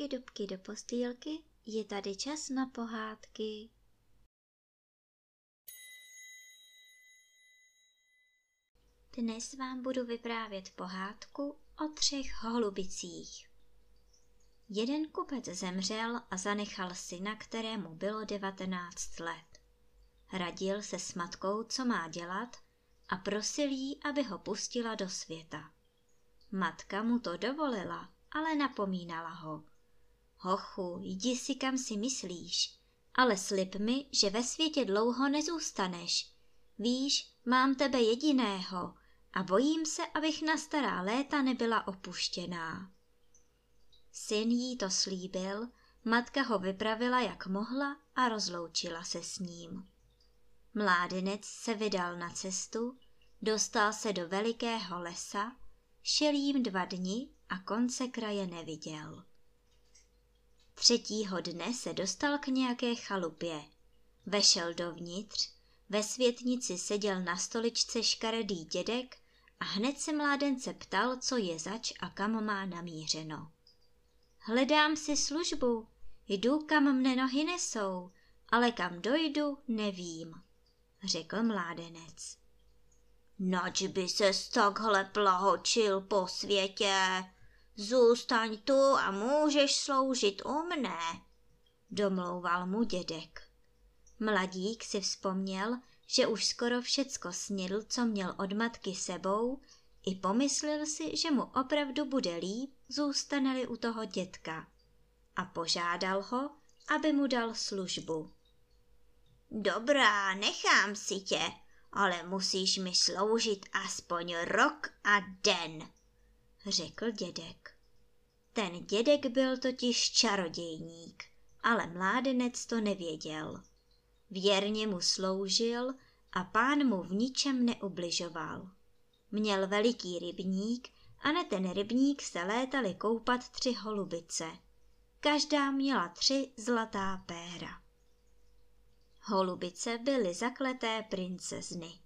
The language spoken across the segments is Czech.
dubky, dubky do postýlky, je tady čas na pohádky. Dnes vám budu vyprávět pohádku o třech holubicích. Jeden kupec zemřel a zanechal syna, kterému bylo 19 let. Radil se s matkou, co má dělat a prosil jí, aby ho pustila do světa. Matka mu to dovolila, ale napomínala ho. Hochu, jdi si kam si myslíš, ale slib mi, že ve světě dlouho nezůstaneš. Víš, mám tebe jediného a bojím se, abych na stará léta nebyla opuštěná. Syn jí to slíbil, matka ho vypravila jak mohla a rozloučila se s ním. Mládenec se vydal na cestu, dostal se do velikého lesa, šel jim dva dny a konce kraje neviděl. Třetího dne se dostal k nějaké chalupě. Vešel dovnitř, ve světnici seděl na stoličce škaredý dědek a hned se mládence ptal, co je zač a kam má namířeno. Hledám si službu, jdu, kam mne nohy nesou, ale kam dojdu, nevím, řekl mládenec. Nač by se takhle plahočil po světě, Zůstaň tu a můžeš sloužit u mne, domlouval mu dědek. Mladík si vzpomněl, že už skoro všecko snědl, co měl od matky sebou, i pomyslel si, že mu opravdu bude líp, zůstane u toho dětka. A požádal ho, aby mu dal službu. Dobrá, nechám si tě, ale musíš mi sloužit aspoň rok a den, řekl dědek. Ten dědek byl totiž čarodějník, ale mládenec to nevěděl. Věrně mu sloužil a pán mu v ničem neubližoval. Měl veliký rybník a na ten rybník se létali koupat tři holubice. Každá měla tři zlatá péra. Holubice byly zakleté princezny.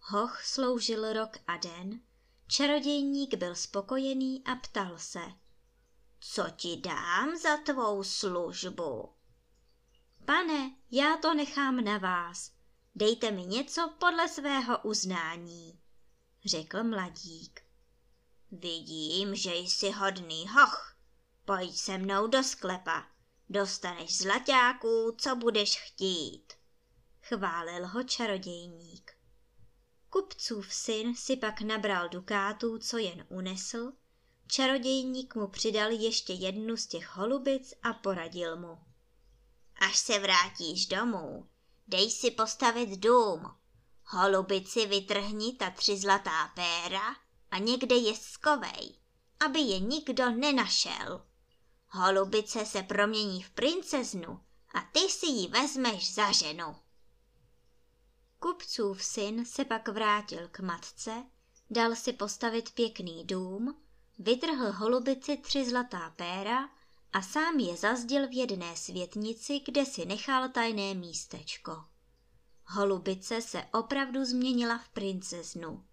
Hoch sloužil rok a den Čarodějník byl spokojený a ptal se. Co ti dám za tvou službu? Pane, já to nechám na vás. Dejte mi něco podle svého uznání, řekl mladík. Vidím, že jsi hodný hoch. Pojď se mnou do sklepa. Dostaneš zlaťáků, co budeš chtít. Chválil ho čarodějník. Kupcův syn si pak nabral dukátů, co jen unesl, čarodějník mu přidal ještě jednu z těch holubic a poradil mu. Až se vrátíš domů, dej si postavit dům. Holubici vytrhni ta tři zlatá péra a někde je skovej, aby je nikdo nenašel. Holubice se promění v princeznu a ty si ji vezmeš za ženu. Kupcův syn se pak vrátil k matce, dal si postavit pěkný dům, vytrhl holubici tři zlatá péra a sám je zazdil v jedné světnici, kde si nechal tajné místečko. Holubice se opravdu změnila v princeznu.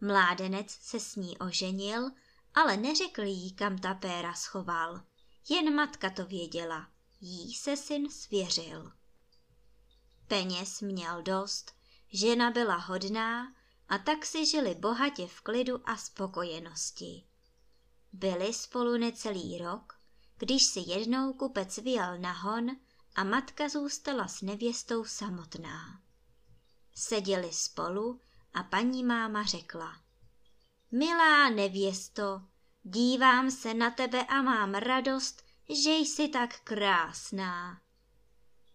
Mládenec se s ní oženil, ale neřekl jí, kam ta péra schoval. Jen matka to věděla. Jí se syn svěřil. Peněz měl dost, Žena byla hodná a tak si žili bohatě v klidu a spokojenosti. Byli spolu necelý rok, když si jednou kupec vyjel na hon a matka zůstala s nevěstou samotná. Seděli spolu a paní máma řekla. Milá nevěsto, dívám se na tebe a mám radost, že jsi tak krásná.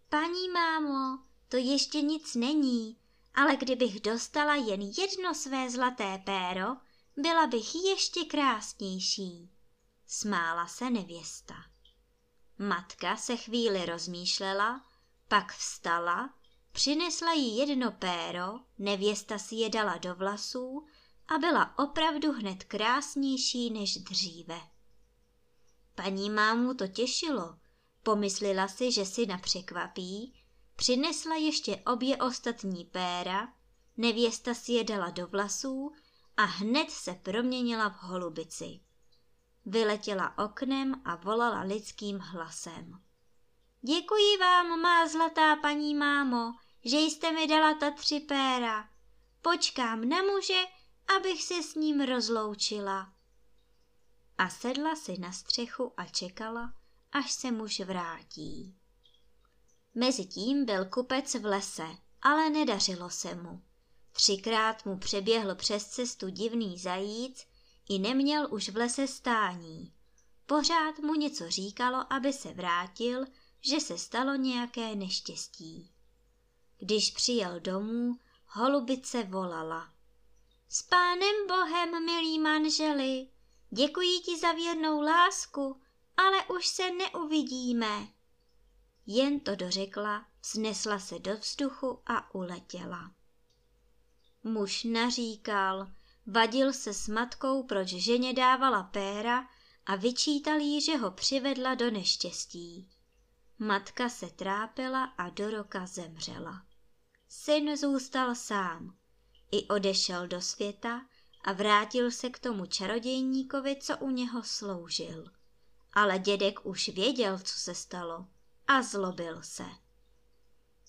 Paní mámo, to ještě nic není, ale kdybych dostala jen jedno své zlaté péro, byla bych ještě krásnější. Smála se nevěsta. Matka se chvíli rozmýšlela, pak vstala, přinesla jí jedno péro, nevěsta si je dala do vlasů a byla opravdu hned krásnější než dříve. Paní mámu to těšilo, pomyslela si, že si napřekvapí Přinesla ještě obě ostatní péra, nevěsta si je dala do vlasů a hned se proměnila v holubici. vyletěla oknem a volala lidským hlasem. Děkuji vám, má zlatá paní mámo, že jste mi dala ta tři péra. Počkám na muže, abych se s ním rozloučila. A sedla si na střechu a čekala, až se muž vrátí. Mezitím byl kupec v lese, ale nedařilo se mu. Třikrát mu přeběhl přes cestu divný zajíc i neměl už v lese stání. Pořád mu něco říkalo, aby se vrátil, že se stalo nějaké neštěstí. Když přijel domů, holubice volala. S pánem Bohem, milý manželi, děkuji ti za věrnou lásku, ale už se neuvidíme. Jen to dořekla, vznesla se do vzduchu a uletěla. Muž naříkal, vadil se s matkou, proč ženě dávala péra a vyčítal jí, že ho přivedla do neštěstí. Matka se trápila a do roka zemřela. Syn zůstal sám. I odešel do světa a vrátil se k tomu čarodějníkovi, co u něho sloužil. Ale dědek už věděl, co se stalo a zlobil se.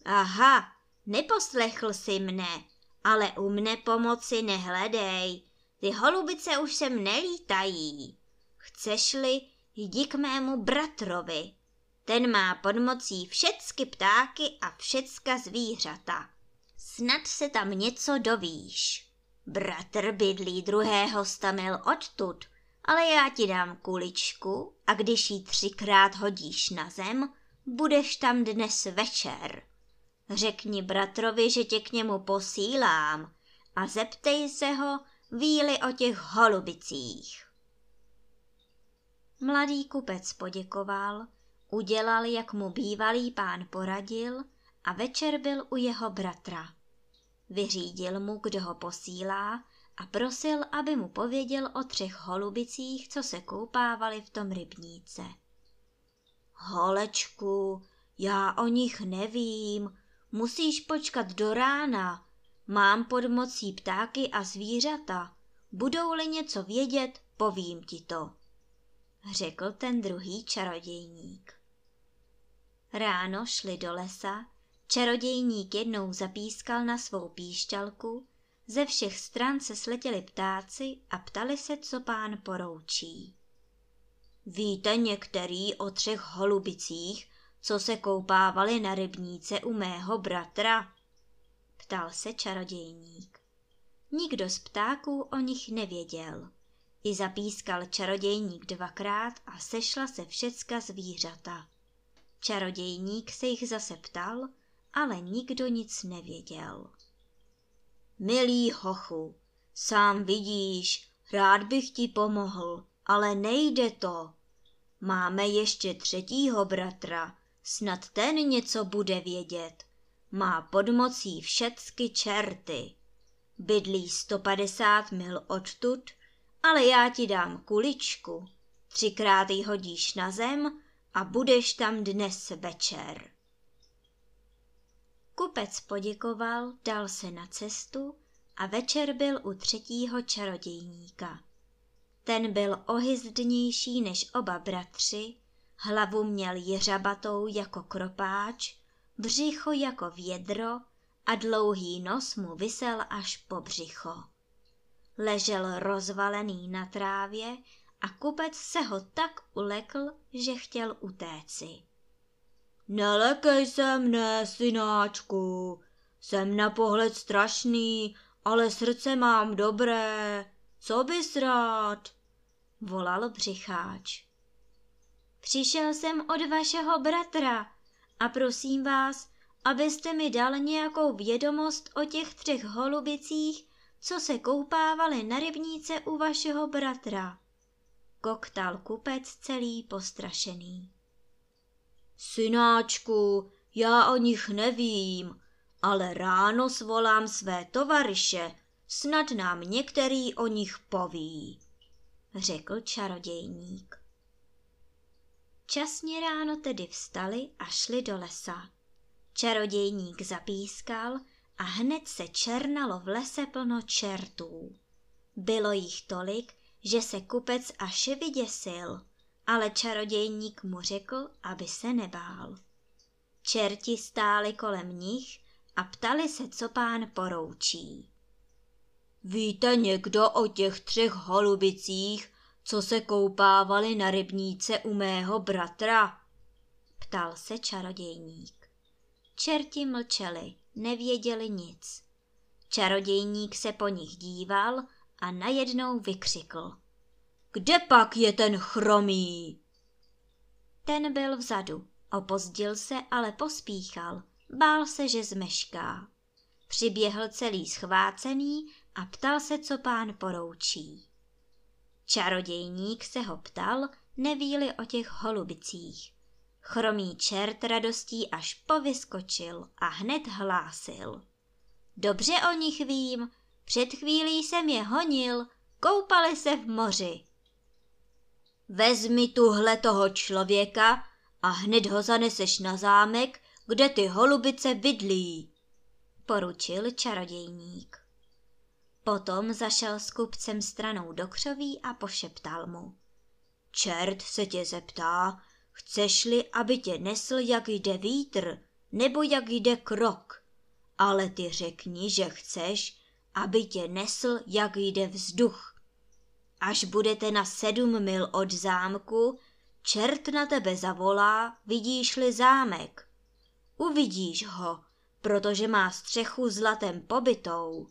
Aha, neposlechl si mne, ale u mne pomoci nehledej. Ty holubice už sem nelítají. Chceš-li, jdi k mému bratrovi. Ten má pod mocí všecky ptáky a všecka zvířata. Snad se tam něco dovíš. Bratr bydlí druhého stamil odtud, ale já ti dám kuličku a když ji třikrát hodíš na zem, budeš tam dnes večer. Řekni bratrovi, že tě k němu posílám a zeptej se ho, víli o těch holubicích. Mladý kupec poděkoval, udělal, jak mu bývalý pán poradil a večer byl u jeho bratra. Vyřídil mu, kdo ho posílá a prosil, aby mu pověděl o třech holubicích, co se koupávali v tom rybníce. Holečku, já o nich nevím, musíš počkat do rána. Mám pod mocí ptáky a zvířata. Budou-li něco vědět, povím ti to, řekl ten druhý čarodějník. Ráno šli do lesa, čarodějník jednou zapískal na svou píšťalku, ze všech stran se sletěli ptáci a ptali se, co pán poroučí. Víte některý o třech holubicích, co se koupávali na rybníce u mého bratra? Ptal se čarodějník. Nikdo z ptáků o nich nevěděl. I zapískal čarodějník dvakrát a sešla se všecka zvířata. Čarodějník se jich zase ptal, ale nikdo nic nevěděl. Milý hochu, sám vidíš, rád bych ti pomohl, ale nejde to. Máme ještě třetího bratra, snad ten něco bude vědět. Má pod mocí všecky čerty. Bydlí 150 mil odtud, ale já ti dám kuličku. Třikrát ji hodíš na zem a budeš tam dnes večer. Kupec poděkoval, dal se na cestu a večer byl u třetího čarodějníka. Ten byl ohyzdnější než oba bratři, hlavu měl jeřabatou jako kropáč, břicho jako vědro a dlouhý nos mu vysel až po břicho. Ležel rozvalený na trávě a kupec se ho tak ulekl, že chtěl utéci. Nelekej se mne, synáčku, jsem na pohled strašný, ale srdce mám dobré, co bys rád? Volal břicháč. Přišel jsem od vašeho bratra a prosím vás, abyste mi dal nějakou vědomost o těch třech holubicích, co se koupávali na rybníce u vašeho bratra. Koktal kupec celý postrašený. Synáčku, já o nich nevím, ale ráno svolám své tovaryše, snad nám některý o nich poví, řekl čarodějník. Časně ráno tedy vstali a šli do lesa. Čarodějník zapískal a hned se černalo v lese plno čertů. Bylo jich tolik, že se kupec až vyděsil, ale čarodějník mu řekl, aby se nebál. Čerti stáli kolem nich a ptali se, co pán poroučí. Víte někdo o těch třech holubicích, co se koupávali na rybníce u mého bratra? Ptal se čarodějník. Čerti mlčeli, nevěděli nic. Čarodějník se po nich díval a najednou vykřikl. Kde pak je ten chromý? Ten byl vzadu, opozdil se, ale pospíchal, bál se, že zmešká. Přiběhl celý schvácený a ptal se, co pán poroučí. Čarodějník se ho ptal, nevíli o těch holubicích. Chromý čert radostí až povyskočil a hned hlásil. Dobře o nich vím, před chvílí jsem je honil, koupali se v moři. Vezmi tuhle toho člověka a hned ho zaneseš na zámek, kde ty holubice bydlí, poručil čarodějník. Potom zašel s kupcem stranou do křoví a pošeptal mu. Čert se tě zeptá, chceš-li, aby tě nesl, jak jde vítr, nebo jak jde krok. Ale ty řekni, že chceš, aby tě nesl, jak jde vzduch. Až budete na sedm mil od zámku, čert na tebe zavolá, vidíš-li zámek. Uvidíš ho, protože má střechu zlatem pobytou,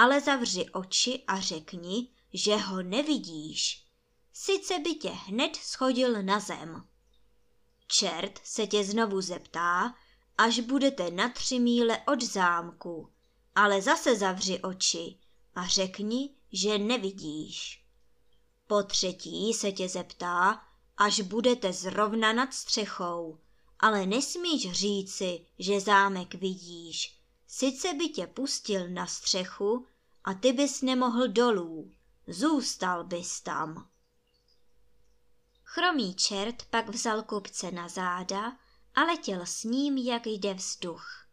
ale zavři oči a řekni, že ho nevidíš. Sice by tě hned schodil na zem. Čert se tě znovu zeptá, až budete na tři míle od zámku, ale zase zavři oči a řekni, že nevidíš. Po třetí se tě zeptá, až budete zrovna nad střechou, ale nesmíš říci, že zámek vidíš. Sice by tě pustil na střechu a ty bys nemohl dolů, zůstal bys tam. Chromý čert pak vzal kupce na záda a letěl s ním, jak jde vzduch.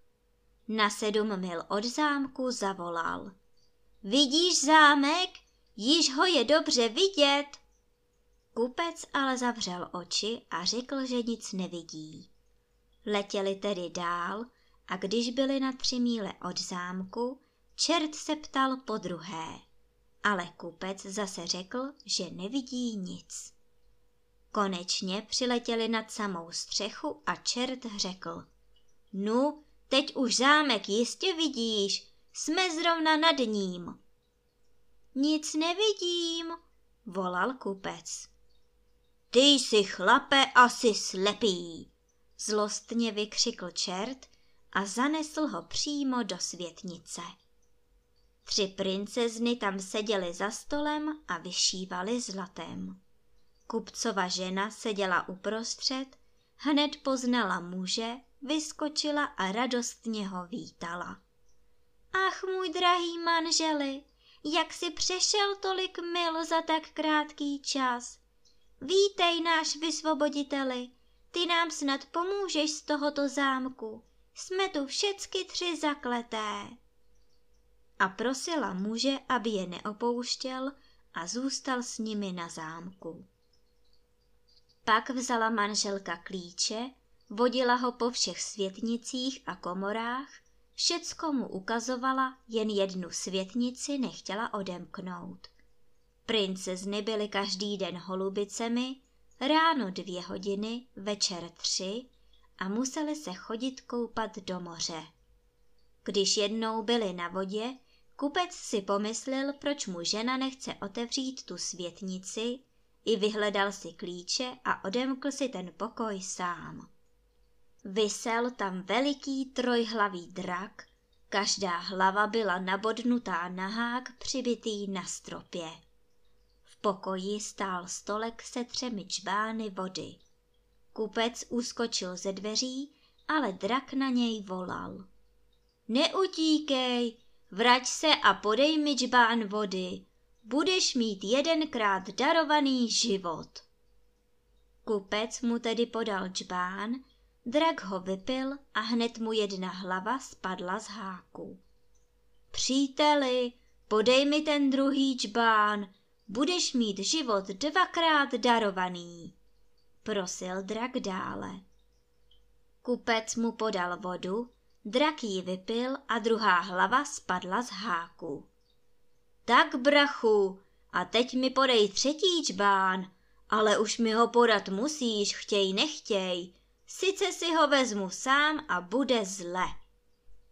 Na sedm mil od zámku zavolal. Vidíš zámek? Již ho je dobře vidět. Kupec ale zavřel oči a řekl, že nic nevidí. Letěli tedy dál a když byli na tři míle od zámku, čert se ptal po druhé, ale kupec zase řekl, že nevidí nic. Konečně přiletěli nad samou střechu a čert řekl. Nu, teď už zámek jistě vidíš, jsme zrovna nad ním. Nic nevidím, volal kupec. Ty jsi chlape asi slepý, zlostně vykřikl čert a zanesl ho přímo do světnice. Tři princezny tam seděly za stolem a vyšívaly zlatem. Kupcova žena seděla uprostřed, hned poznala muže, vyskočila a radostně ho vítala. Ach, můj drahý manželi, jak si přešel tolik mil za tak krátký čas. Vítej, náš vysvoboditeli, ty nám snad pomůžeš z tohoto zámku. Jsme tu všecky tři zakleté. A prosila muže, aby je neopouštěl a zůstal s nimi na zámku. Pak vzala manželka klíče, vodila ho po všech světnicích a komorách, všecko mu ukazovala, jen jednu světnici nechtěla odemknout. Princezny byly každý den holubicemi, ráno dvě hodiny, večer tři a museli se chodit koupat do moře. Když jednou byli na vodě, kupec si pomyslel, proč mu žena nechce otevřít tu světnici, i vyhledal si klíče a odemkl si ten pokoj sám. Vysel tam veliký trojhlavý drak, každá hlava byla nabodnutá na hák přibitý na stropě. V pokoji stál stolek se třemi čbány vody. Kupec uskočil ze dveří, ale drak na něj volal. Neutíkej, vrať se a podej mi čbán vody, budeš mít jedenkrát darovaný život. Kupec mu tedy podal čbán, drak ho vypil a hned mu jedna hlava spadla z háku. Příteli, podej mi ten druhý čbán, budeš mít život dvakrát darovaný. Prosil drak dále. Kupec mu podal vodu, drak ji vypil a druhá hlava spadla z háku. Tak, brachu, a teď mi podej třetí čbán, ale už mi ho podat musíš, chtěj nechtěj. Sice si ho vezmu sám a bude zle.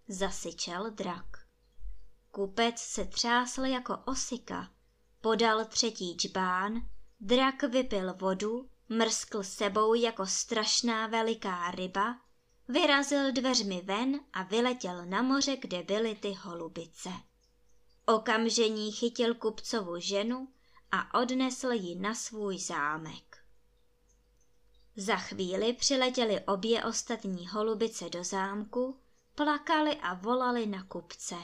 Zasyčel drak. Kupec se třásl jako osika, podal třetí čbán, drak vypil vodu, mrskl sebou jako strašná veliká ryba, vyrazil dveřmi ven a vyletěl na moře, kde byly ty holubice. Okamžení chytil kupcovu ženu a odnesl ji na svůj zámek. Za chvíli přiletěly obě ostatní holubice do zámku, plakali a volali na kupce.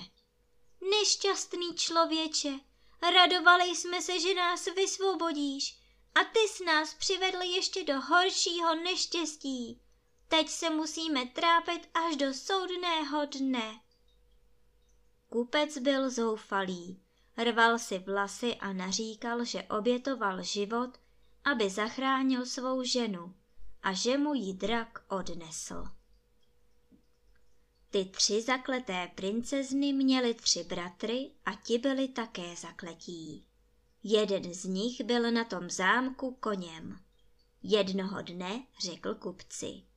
Nešťastný člověče, radovali jsme se, že nás vysvobodíš a ty s nás přivedl ještě do horšího neštěstí. Teď se musíme trápit až do soudného dne. Kupec byl zoufalý, rval si vlasy a naříkal, že obětoval život, aby zachránil svou ženu a že mu ji drak odnesl. Ty tři zakleté princezny měly tři bratry a ti byli také zakletí. Jeden z nich byl na tom zámku koněm. Jednoho dne řekl kupci.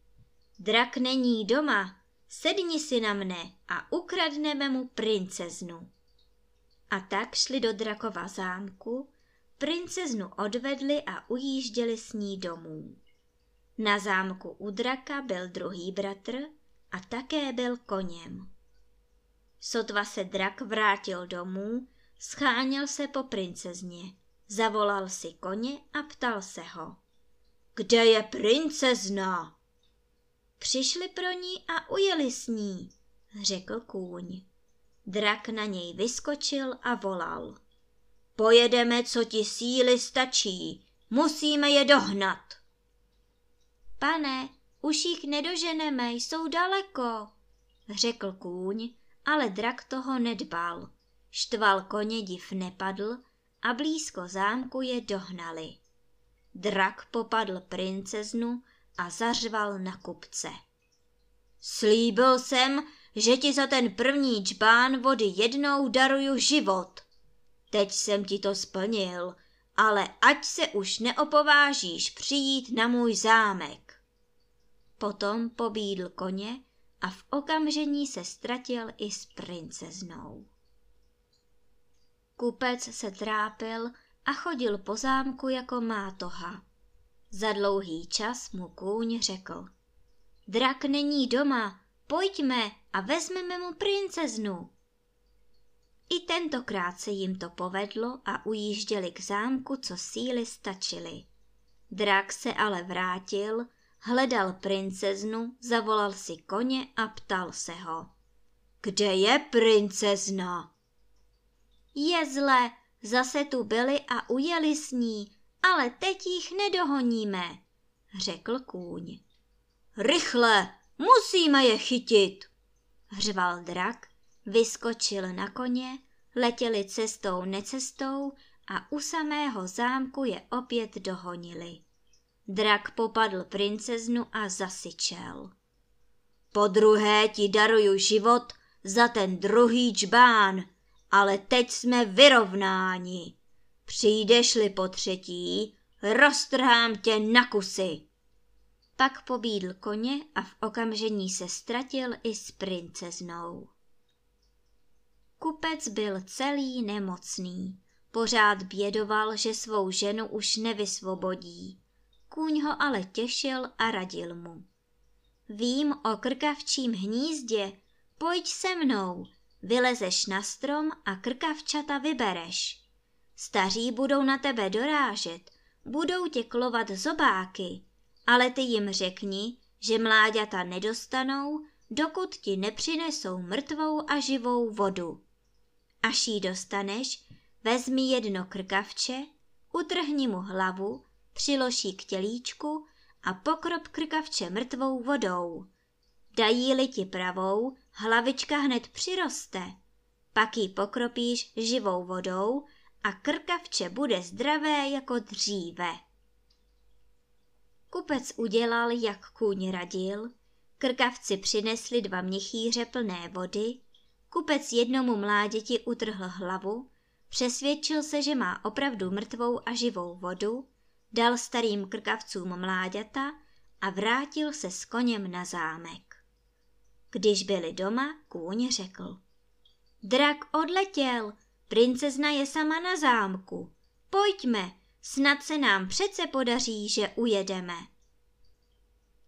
Drak není doma, sedni si na mne a ukradneme mu princeznu. A tak šli do drakova zámku, princeznu odvedli a ujížděli s ní domů. Na zámku u draka byl druhý bratr a také byl koněm. Sotva se drak vrátil domů, scháněl se po princezně, zavolal si koně a ptal se ho. Kde je princezna? Přišli pro ní a ujeli s ní, řekl kůň. Drak na něj vyskočil a volal. Pojedeme, co ti síly stačí, musíme je dohnat. Pane, už jich nedoženeme, jsou daleko, řekl kůň, ale drak toho nedbal. Štval koně div nepadl a blízko zámku je dohnali. Drak popadl princeznu a zařval na kupce. Slíbil jsem, že ti za ten první čbán vody jednou daruju život. Teď jsem ti to splnil, ale ať se už neopovážíš přijít na můj zámek. Potom pobídl koně a v okamžení se ztratil i s princeznou. Kupec se trápil a chodil po zámku jako mátoha. Za dlouhý čas mu kůň řekl. Drak není doma, pojďme a vezmeme mu princeznu. I tentokrát se jim to povedlo a ujížděli k zámku, co síly stačily. Drak se ale vrátil, hledal princeznu, zavolal si koně a ptal se ho. Kde je princezna? Je zle, zase tu byli a ujeli s ní, ale teď jich nedohoníme, řekl kůň. Rychle, musíme je chytit, hřval drak, vyskočil na koně, letěli cestou necestou a u samého zámku je opět dohonili. Drak popadl princeznu a zasyčel. Po druhé ti daruju život za ten druhý čbán, ale teď jsme vyrovnáni. Přijdeš-li po třetí, roztrhám tě na kusy. Pak pobídl koně a v okamžení se ztratil i s princeznou. Kupec byl celý nemocný. Pořád bědoval, že svou ženu už nevysvobodí. Kůň ho ale těšil a radil mu. Vím o krkavčím hnízdě, pojď se mnou, vylezeš na strom a krkavčata vybereš. Staří budou na tebe dorážet, budou tě klovat zobáky, ale ty jim řekni, že mláďata nedostanou, dokud ti nepřinesou mrtvou a živou vodu. Až jí dostaneš, vezmi jedno krkavče, utrhni mu hlavu, přilož k tělíčku a pokrop krkavče mrtvou vodou. Dají-li ti pravou, hlavička hned přiroste. Pak ji pokropíš živou vodou a krkavče bude zdravé jako dříve. Kupec udělal, jak kůň radil, krkavci přinesli dva měchýře plné vody, kupec jednomu mláděti utrhl hlavu, přesvědčil se, že má opravdu mrtvou a živou vodu, dal starým krkavcům mláďata a vrátil se s koněm na zámek. Když byli doma, kůň řekl. Drak odletěl, princezna je sama na zámku. Pojďme, snad se nám přece podaří, že ujedeme.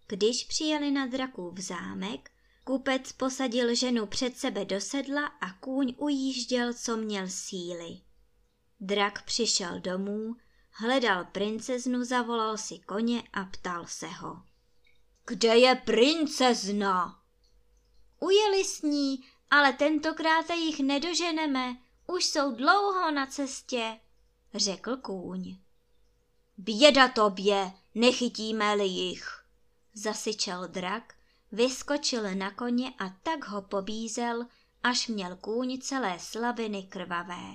Když přijeli na v zámek, kupec posadil ženu před sebe do sedla a kůň ujížděl, co měl síly. Drak přišel domů, hledal princeznu, zavolal si koně a ptal se ho. Kde je princezna? Ujeli s ní, ale tentokrát jich nedoženeme, už jsou dlouho na cestě, řekl kůň. Běda tobě, nechytíme-li jich, zasyčel drak, vyskočil na koně a tak ho pobízel, až měl kůň celé slaviny krvavé.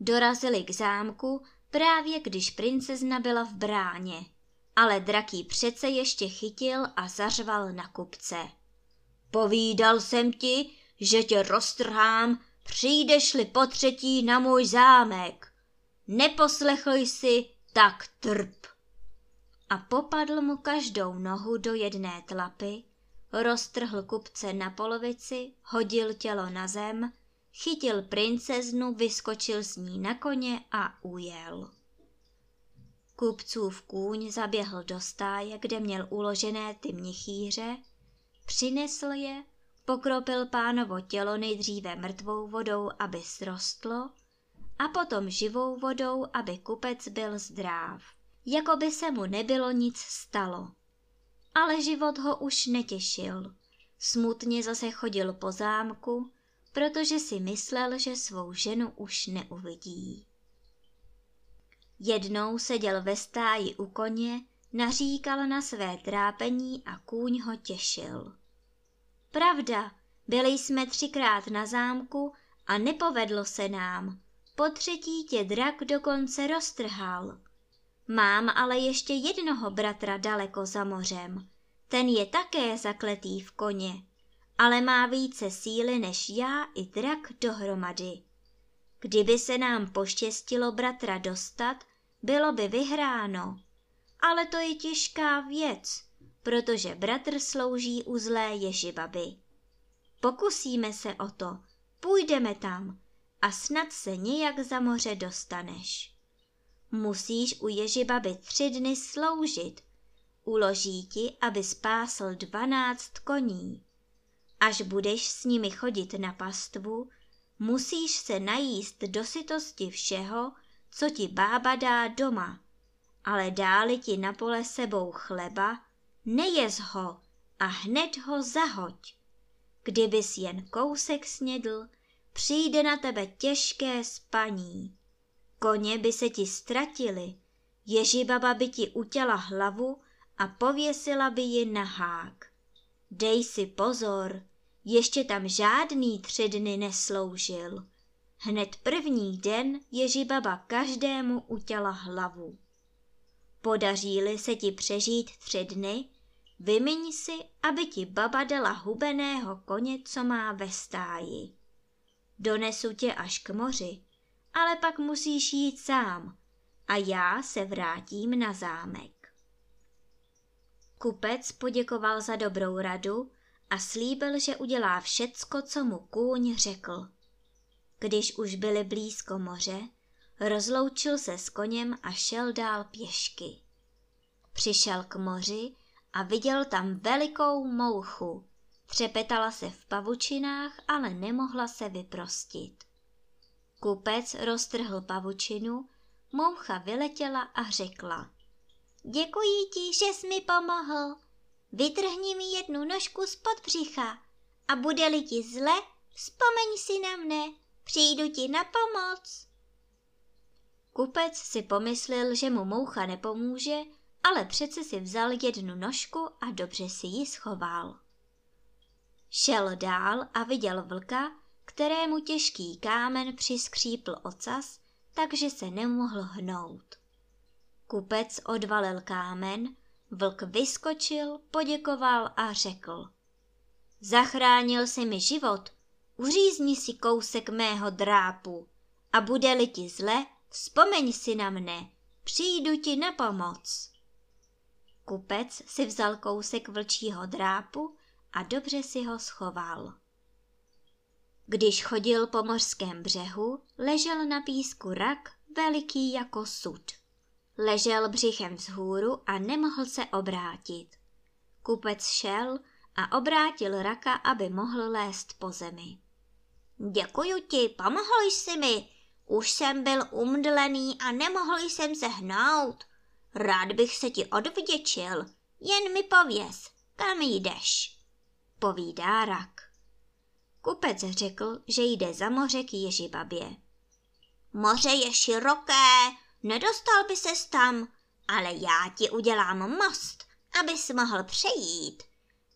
Dorazili k zámku právě když princezna byla v bráně, ale draký přece ještě chytil a zařval na kupce. Povídal jsem ti, že tě roztrhám, přijdeš-li po třetí na můj zámek. Neposlechl jsi, tak trp. A popadl mu každou nohu do jedné tlapy, roztrhl kupce na polovici, hodil tělo na zem, chytil princeznu, vyskočil s ní na koně a ujel. Kupcův kůň zaběhl do stáje, kde měl uložené ty mnichýře, přinesl je, pokropil pánovo tělo nejdříve mrtvou vodou, aby srostlo, a potom živou vodou, aby kupec byl zdráv, jako by se mu nebylo nic stalo. Ale život ho už netěšil. Smutně zase chodil po zámku, protože si myslel, že svou ženu už neuvidí. Jednou seděl ve stáji u koně, naříkal na své trápení a kůň ho těšil. Pravda, byli jsme třikrát na zámku a nepovedlo se nám. Po třetí tě drak dokonce roztrhal. Mám ale ještě jednoho bratra daleko za mořem. Ten je také zakletý v koně, ale má více síly než já i drak dohromady. Kdyby se nám poštěstilo bratra dostat, bylo by vyhráno. Ale to je těžká věc, protože bratr slouží u zlé ježibaby. Pokusíme se o to, půjdeme tam a snad se nějak za moře dostaneš. Musíš u ježibaby tři dny sloužit. Uloží ti, aby spásl dvanáct koní. Až budeš s nimi chodit na pastvu, musíš se najíst do sytosti všeho, co ti bába dá doma, ale dáli ti na pole sebou chleba, nejez ho a hned ho zahoď. Kdybys jen kousek snědl, přijde na tebe těžké spaní. Koně by se ti ztratili, ježibaba by ti utěla hlavu a pověsila by ji na hák. Dej si pozor, ještě tam žádný tři dny nesloužil. Hned první den Ježibaba každému utěla hlavu. Podaří-li se ti přežít tři dny, vymiň si, aby ti baba dala hubeného koně, co má ve stáji. Donesu tě až k moři, ale pak musíš jít sám a já se vrátím na zámek. Kupec poděkoval za dobrou radu a slíbil, že udělá všecko, co mu kůň řekl. Když už byli blízko moře, rozloučil se s koněm a šel dál pěšky. Přišel k moři a viděl tam velikou mouchu. Třepetala se v pavučinách, ale nemohla se vyprostit. Kupec roztrhl pavučinu, moucha vyletěla a řekla. Děkuji ti, že jsi mi pomohl. Vytrhni mi jednu nožku spod břicha a bude-li ti zle, vzpomeň si na mne, přijdu ti na pomoc. Kupec si pomyslel, že mu moucha nepomůže, ale přece si vzal jednu nožku a dobře si ji schoval. Šel dál a viděl vlka, kterému těžký kámen přiskřípl ocas, takže se nemohl hnout. Kupec odvalil kámen, vlk vyskočil, poděkoval a řekl. Zachránil si mi život, uřízni si kousek mého drápu a bude-li ti zle, vzpomeň si na mne, přijdu ti na pomoc. Kupec si vzal kousek vlčího drápu a dobře si ho schoval. Když chodil po mořském břehu, ležel na písku rak veliký jako sud. Ležel břichem vzhůru a nemohl se obrátit. Kupec šel a obrátil raka, aby mohl lézt po zemi. Děkuju ti, pomohl jsi mi. Už jsem byl umdlený a nemohl jsem se hnout. Rád bych se ti odvděčil, jen mi pověz, kam jdeš, povídá rak. Kupec řekl, že jde za moře k Ježibabě. Moře je široké, nedostal by ses tam, ale já ti udělám most, abys mohl přejít.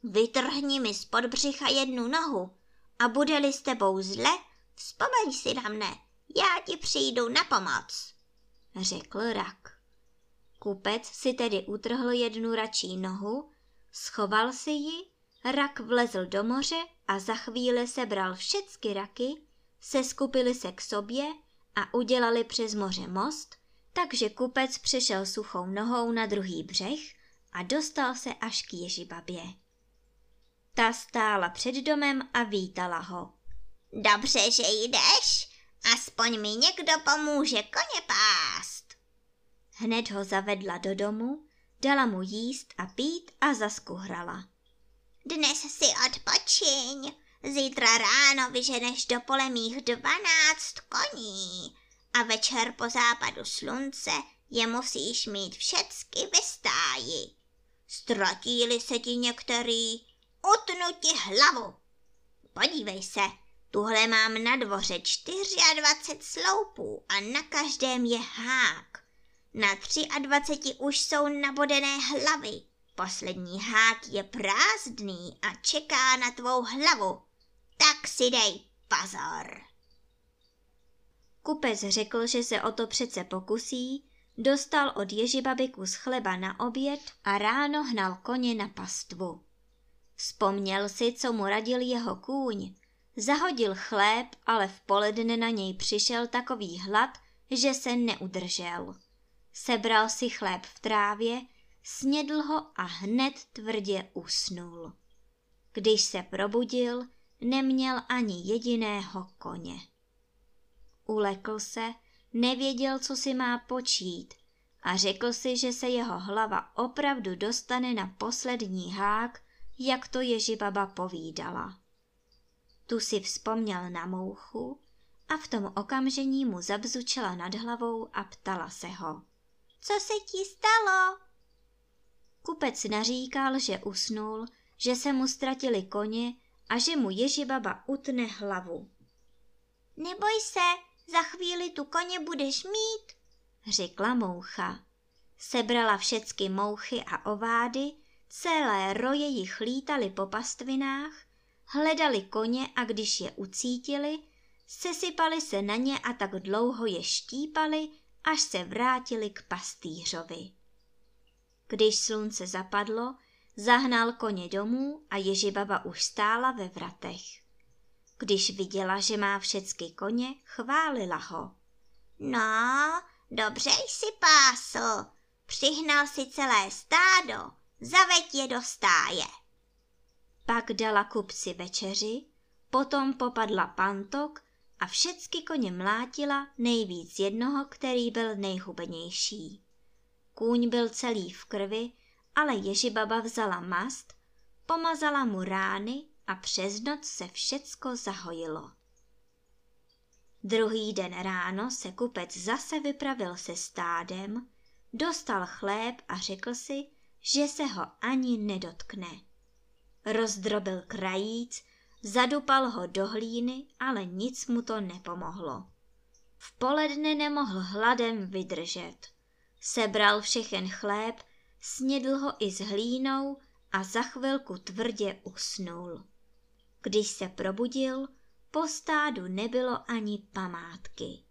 Vytrhni mi z břicha jednu nohu a bude-li s tebou zle, vzpomeň si na mne, já ti přijdu na pomoc, řekl rak. Kupec si tedy utrhl jednu račí nohu, schoval si ji, rak vlezl do moře a za chvíli sebral všecky raky, seskupili se k sobě a udělali přes moře most, takže kupec přešel suchou nohou na druhý břeh a dostal se až k Ježibabě. Ta stála před domem a vítala ho. Dobře, že jdeš, aspoň mi někdo pomůže koně pást. Hned ho zavedla do domu, dala mu jíst a pít a zaskuhrala. Dnes si odpočiň, zítra ráno vyženeš do pole mých dvanáct koní a večer po západu slunce je musíš mít všecky ve stáji. Ztratí-li se ti některý, utnu ti hlavu. Podívej se, tuhle mám na dvoře 24 sloupů a na každém je hák. Na 23 už jsou nabodené hlavy. Poslední hák je prázdný a čeká na tvou hlavu. Tak si dej pozor. Kupec řekl, že se o to přece pokusí, dostal od Ježibaby kus chleba na oběd a ráno hnal koně na pastvu. Vzpomněl si, co mu radil jeho kůň. Zahodil chléb, ale v poledne na něj přišel takový hlad, že se neudržel. Sebral si chléb v trávě, snědl ho a hned tvrdě usnul. Když se probudil, neměl ani jediného koně. Ulekl se, nevěděl, co si má počít a řekl si, že se jeho hlava opravdu dostane na poslední hák, jak to Ježibaba povídala. Tu si vzpomněl na mouchu a v tom okamžení mu zabzučela nad hlavou a ptala se ho. Co se ti stalo? Kupec naříkal, že usnul, že se mu ztratili koně a že mu Ježibaba utne hlavu. Neboj se, za chvíli tu koně budeš mít, řekla moucha. Sebrala všecky mouchy a ovády, celé roje jich lítali po pastvinách, hledali koně a když je ucítili, sesypali se na ně a tak dlouho je štípali, až se vrátili k pastýřovi. Když slunce zapadlo, zahnal koně domů a Ježibaba už stála ve vratech. Když viděla, že má všecky koně, chválila ho. No, dobře jsi pásl, přihnal si celé stádo, zaveď je do stáje. Pak dala kupci večeři, potom popadla pantok a všecky koně mlátila nejvíc jednoho, který byl nejhubenější. Kůň byl celý v krvi, ale Ježibaba vzala mast, pomazala mu rány a přes noc se všecko zahojilo. Druhý den ráno se kupec zase vypravil se stádem, dostal chléb a řekl si, že se ho ani nedotkne. Rozdrobil krajíc, zadupal ho do hlíny, ale nic mu to nepomohlo. V poledne nemohl hladem vydržet. Sebral všechen chléb, snědl ho i s hlínou a za chvilku tvrdě usnul. Když se probudil, po stádu nebylo ani památky.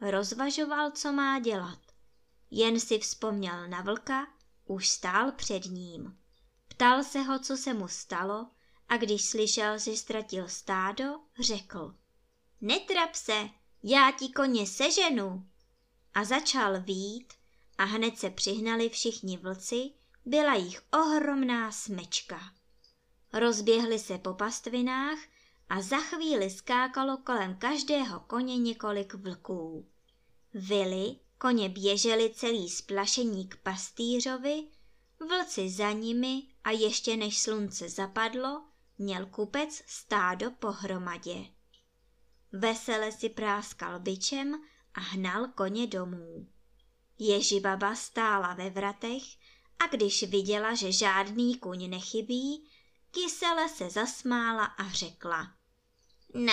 rozvažoval, co má dělat. Jen si vzpomněl na vlka, už stál před ním. Ptal se ho, co se mu stalo, a když slyšel, že ztratil stádo, řekl. Netrap se, já ti koně seženu. A začal vít a hned se přihnali všichni vlci, byla jich ohromná smečka. Rozběhli se po pastvinách a za chvíli skákalo kolem každého koně několik vlků. Vily, koně běželi celý splašení k pastýřovi, vlci za nimi a ještě než slunce zapadlo, měl kupec stádo pohromadě. Vesele si práskal byčem a hnal koně domů. Ježibaba stála ve vratech a když viděla, že žádný kuň nechybí, kysele se zasmála a řekla. No,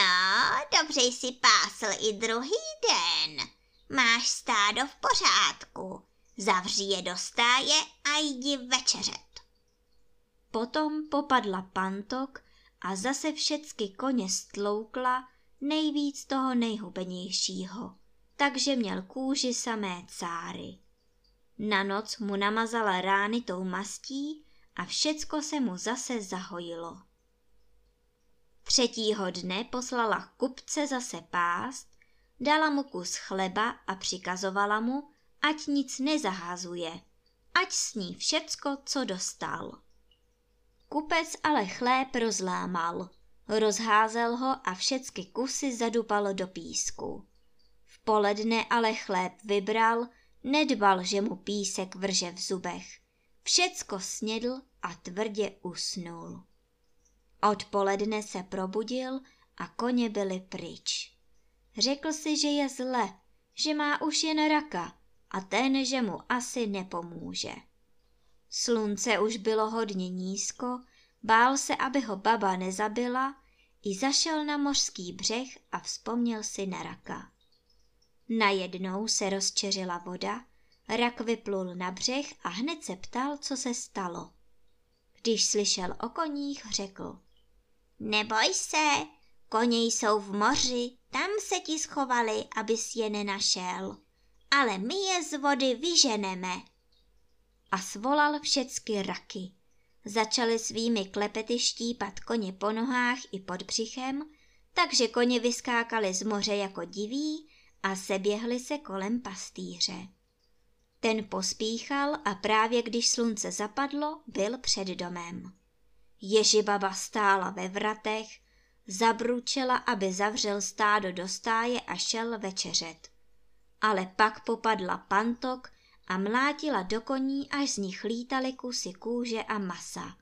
dobře jsi pásl i druhý den. Máš stádo v pořádku. Zavři je do stáje a jdi večeřet. Potom popadla pantok a zase všecky koně stloukla nejvíc toho nejhubenějšího, takže měl kůži samé cáry. Na noc mu namazala rány tou mastí a všecko se mu zase zahojilo. Třetího dne poslala kupce zase pást, dala mu kus chleba a přikazovala mu, ať nic nezahazuje, ať sní všecko, co dostal. Kupec ale chléb rozlámal, rozházel ho a všecky kusy zadupal do písku. V poledne ale chléb vybral, nedbal, že mu písek vrže v zubech. Všecko snědl a tvrdě usnul. Odpoledne se probudil a koně byly pryč. Řekl si, že je zle, že má už jen raka a ten, že mu asi nepomůže. Slunce už bylo hodně nízko, bál se, aby ho baba nezabila, i zašel na mořský břeh a vzpomněl si na raka. Najednou se rozčeřila voda, rak vyplul na břeh a hned se ptal, co se stalo. Když slyšel o koních, řekl. Neboj se, koně jsou v moři, tam se ti schovali, abys je nenašel. Ale my je z vody vyženeme. A svolal všecky raky. Začaly svými klepety štípat koně po nohách i pod břichem, takže koně vyskákali z moře jako diví a seběhli se kolem pastýře. Ten pospíchal a právě když slunce zapadlo, byl před domem. Ježibaba stála ve vratech, zabručela, aby zavřel stádo do stáje a šel večeřet. Ale pak popadla pantok a mlátila do koní, až z nich lítaly kusy kůže a masa.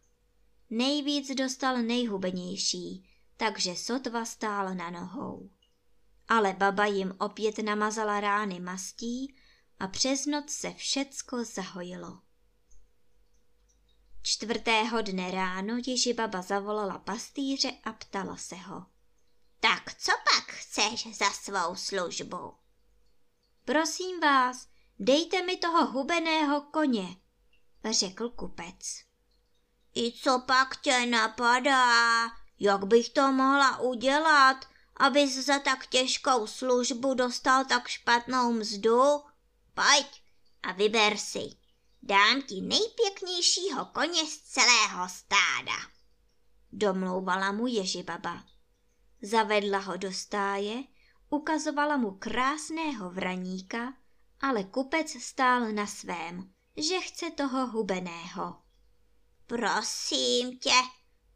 Nejvíc dostal nejhubenější, takže sotva stál na nohou. Ale baba jim opět namazala rány mastí a přes noc se všecko zahojilo. Čtvrtého dne ráno Ježibaba zavolala pastýře a ptala se ho. Tak co pak chceš za svou službu? Prosím vás, dejte mi toho hubeného koně, řekl kupec. I co pak tě napadá? Jak bych to mohla udělat, abys za tak těžkou službu dostal tak špatnou mzdu? Pojď a vyber si dám ti nejpěknějšího koně z celého stáda. Domlouvala mu Ježibaba. Zavedla ho do stáje, ukazovala mu krásného vraníka, ale kupec stál na svém, že chce toho hubeného. Prosím tě,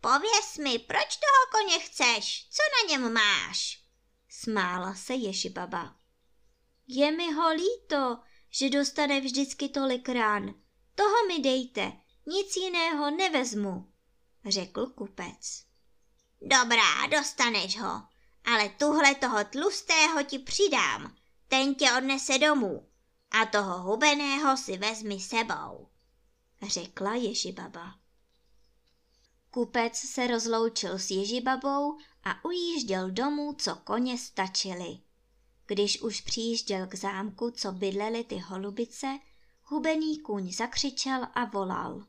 pověs mi, proč toho koně chceš, co na něm máš? Smála se Ježibaba. Je mi ho líto, že dostane vždycky tolik rán. Toho mi dejte, nic jiného nevezmu, řekl kupec. Dobrá, dostaneš ho, ale tuhle toho tlustého ti přidám, ten tě odnese domů a toho hubeného si vezmi sebou, řekla Ježibaba. Kupec se rozloučil s Ježibabou a ujížděl domů, co koně stačily. Když už přijížděl k zámku, co bydlely ty holubice, hubený kůň zakřičel a volal.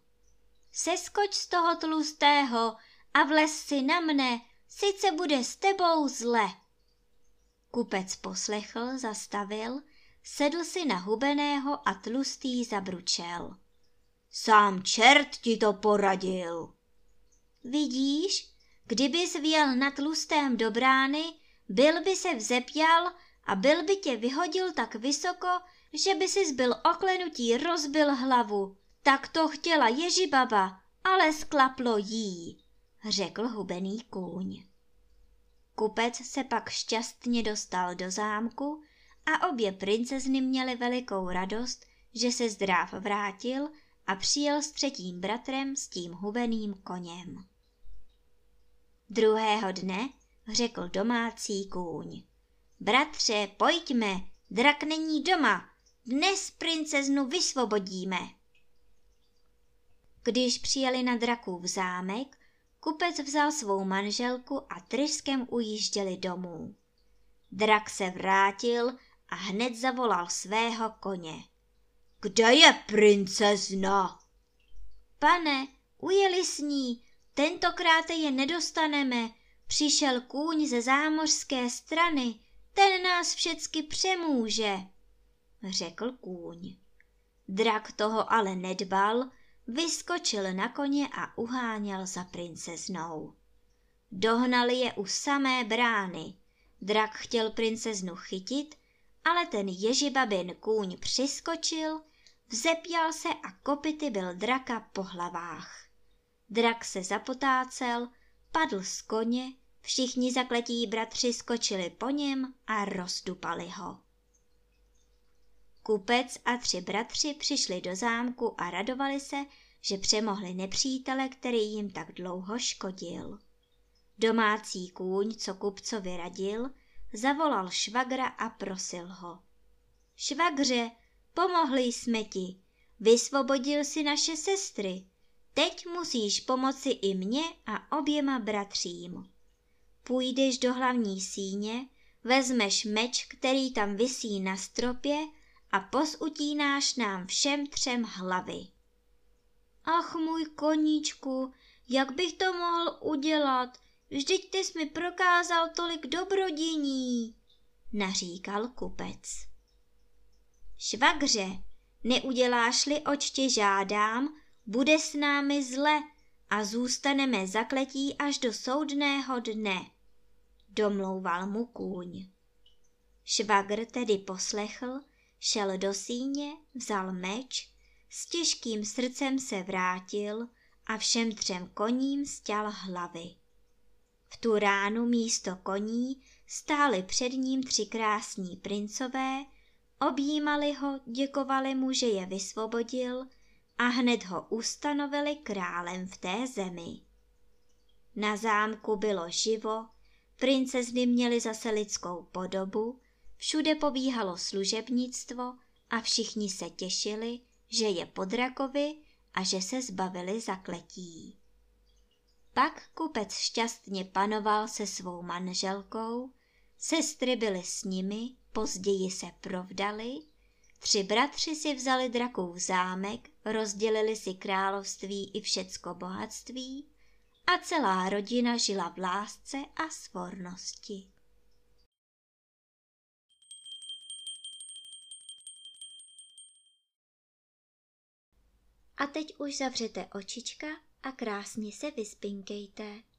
Seskoč z toho tlustého a vlez si na mne, sice bude s tebou zle. Kupec poslechl, zastavil, sedl si na hubeného a tlustý zabručel. Sám čert ti to poradil. Vidíš, kdybys vjel na tlustém do brány, byl by se vzepěl a byl by tě vyhodil tak vysoko, že by si byl oklenutí rozbil hlavu. Tak to chtěla Ježibaba, ale sklaplo jí, řekl hubený kůň. Kupec se pak šťastně dostal do zámku a obě princezny měly velikou radost, že se zdráv vrátil a přijel s třetím bratrem s tím hubeným koněm. Druhého dne řekl domácí kůň. Bratře, pojďme, drak není doma, dnes princeznu vysvobodíme. Když přijeli na drakův zámek, kupec vzal svou manželku a tryskem ujížděli domů. Drak se vrátil a hned zavolal svého koně. Kde je princezna? Pane, ujeli s ní, tentokrát je nedostaneme. Přišel kůň ze zámořské strany, ten nás všecky přemůže, řekl kůň. Drak toho ale nedbal, vyskočil na koně a uháněl za princeznou. Dohnali je u samé brány. Drak chtěl princeznu chytit, ale ten ježibabin kůň přiskočil, vzepěl se a kopity byl draka po hlavách. Drak se zapotácel, padl z koně, všichni zakletí bratři skočili po něm a rozdupali ho. Kupec a tři bratři přišli do zámku a radovali se, že přemohli nepřítele, který jim tak dlouho škodil. Domácí kůň, co kupcovi radil, zavolal švagra a prosil ho. Švagře, pomohli jsme ti, vysvobodil si naše sestry, teď musíš pomoci i mně a oběma bratřím. Půjdeš do hlavní síně, vezmeš meč, který tam visí na stropě a posutínáš nám všem třem hlavy. Ach můj koníčku, jak bych to mohl udělat? Vždyť ty jsi mi prokázal tolik dobrodění, naříkal kupec. Švagře, neuděláš-li, oč tě žádám, bude s námi zle a zůstaneme zakletí až do soudného dne, domlouval mu kůň. Švagr tedy poslechl, šel do síně, vzal meč, s těžkým srdcem se vrátil a všem třem koním stěl hlavy. V tu ránu místo koní stáli před ním tři krásní princové, objímali ho, děkovali mu, že je vysvobodil a hned ho ustanovili králem v té zemi. Na zámku bylo živo, princezny měly zase lidskou podobu, všude pobíhalo služebnictvo a všichni se těšili, že je po drakovi a že se zbavili zakletí. Pak kupec šťastně panoval se svou manželkou, sestry byly s nimi, později se provdali, tři bratři si vzali drakův zámek, rozdělili si království i všecko bohatství a celá rodina žila v lásce a svornosti. A teď už zavřete očička a krásně se vyspinkejte.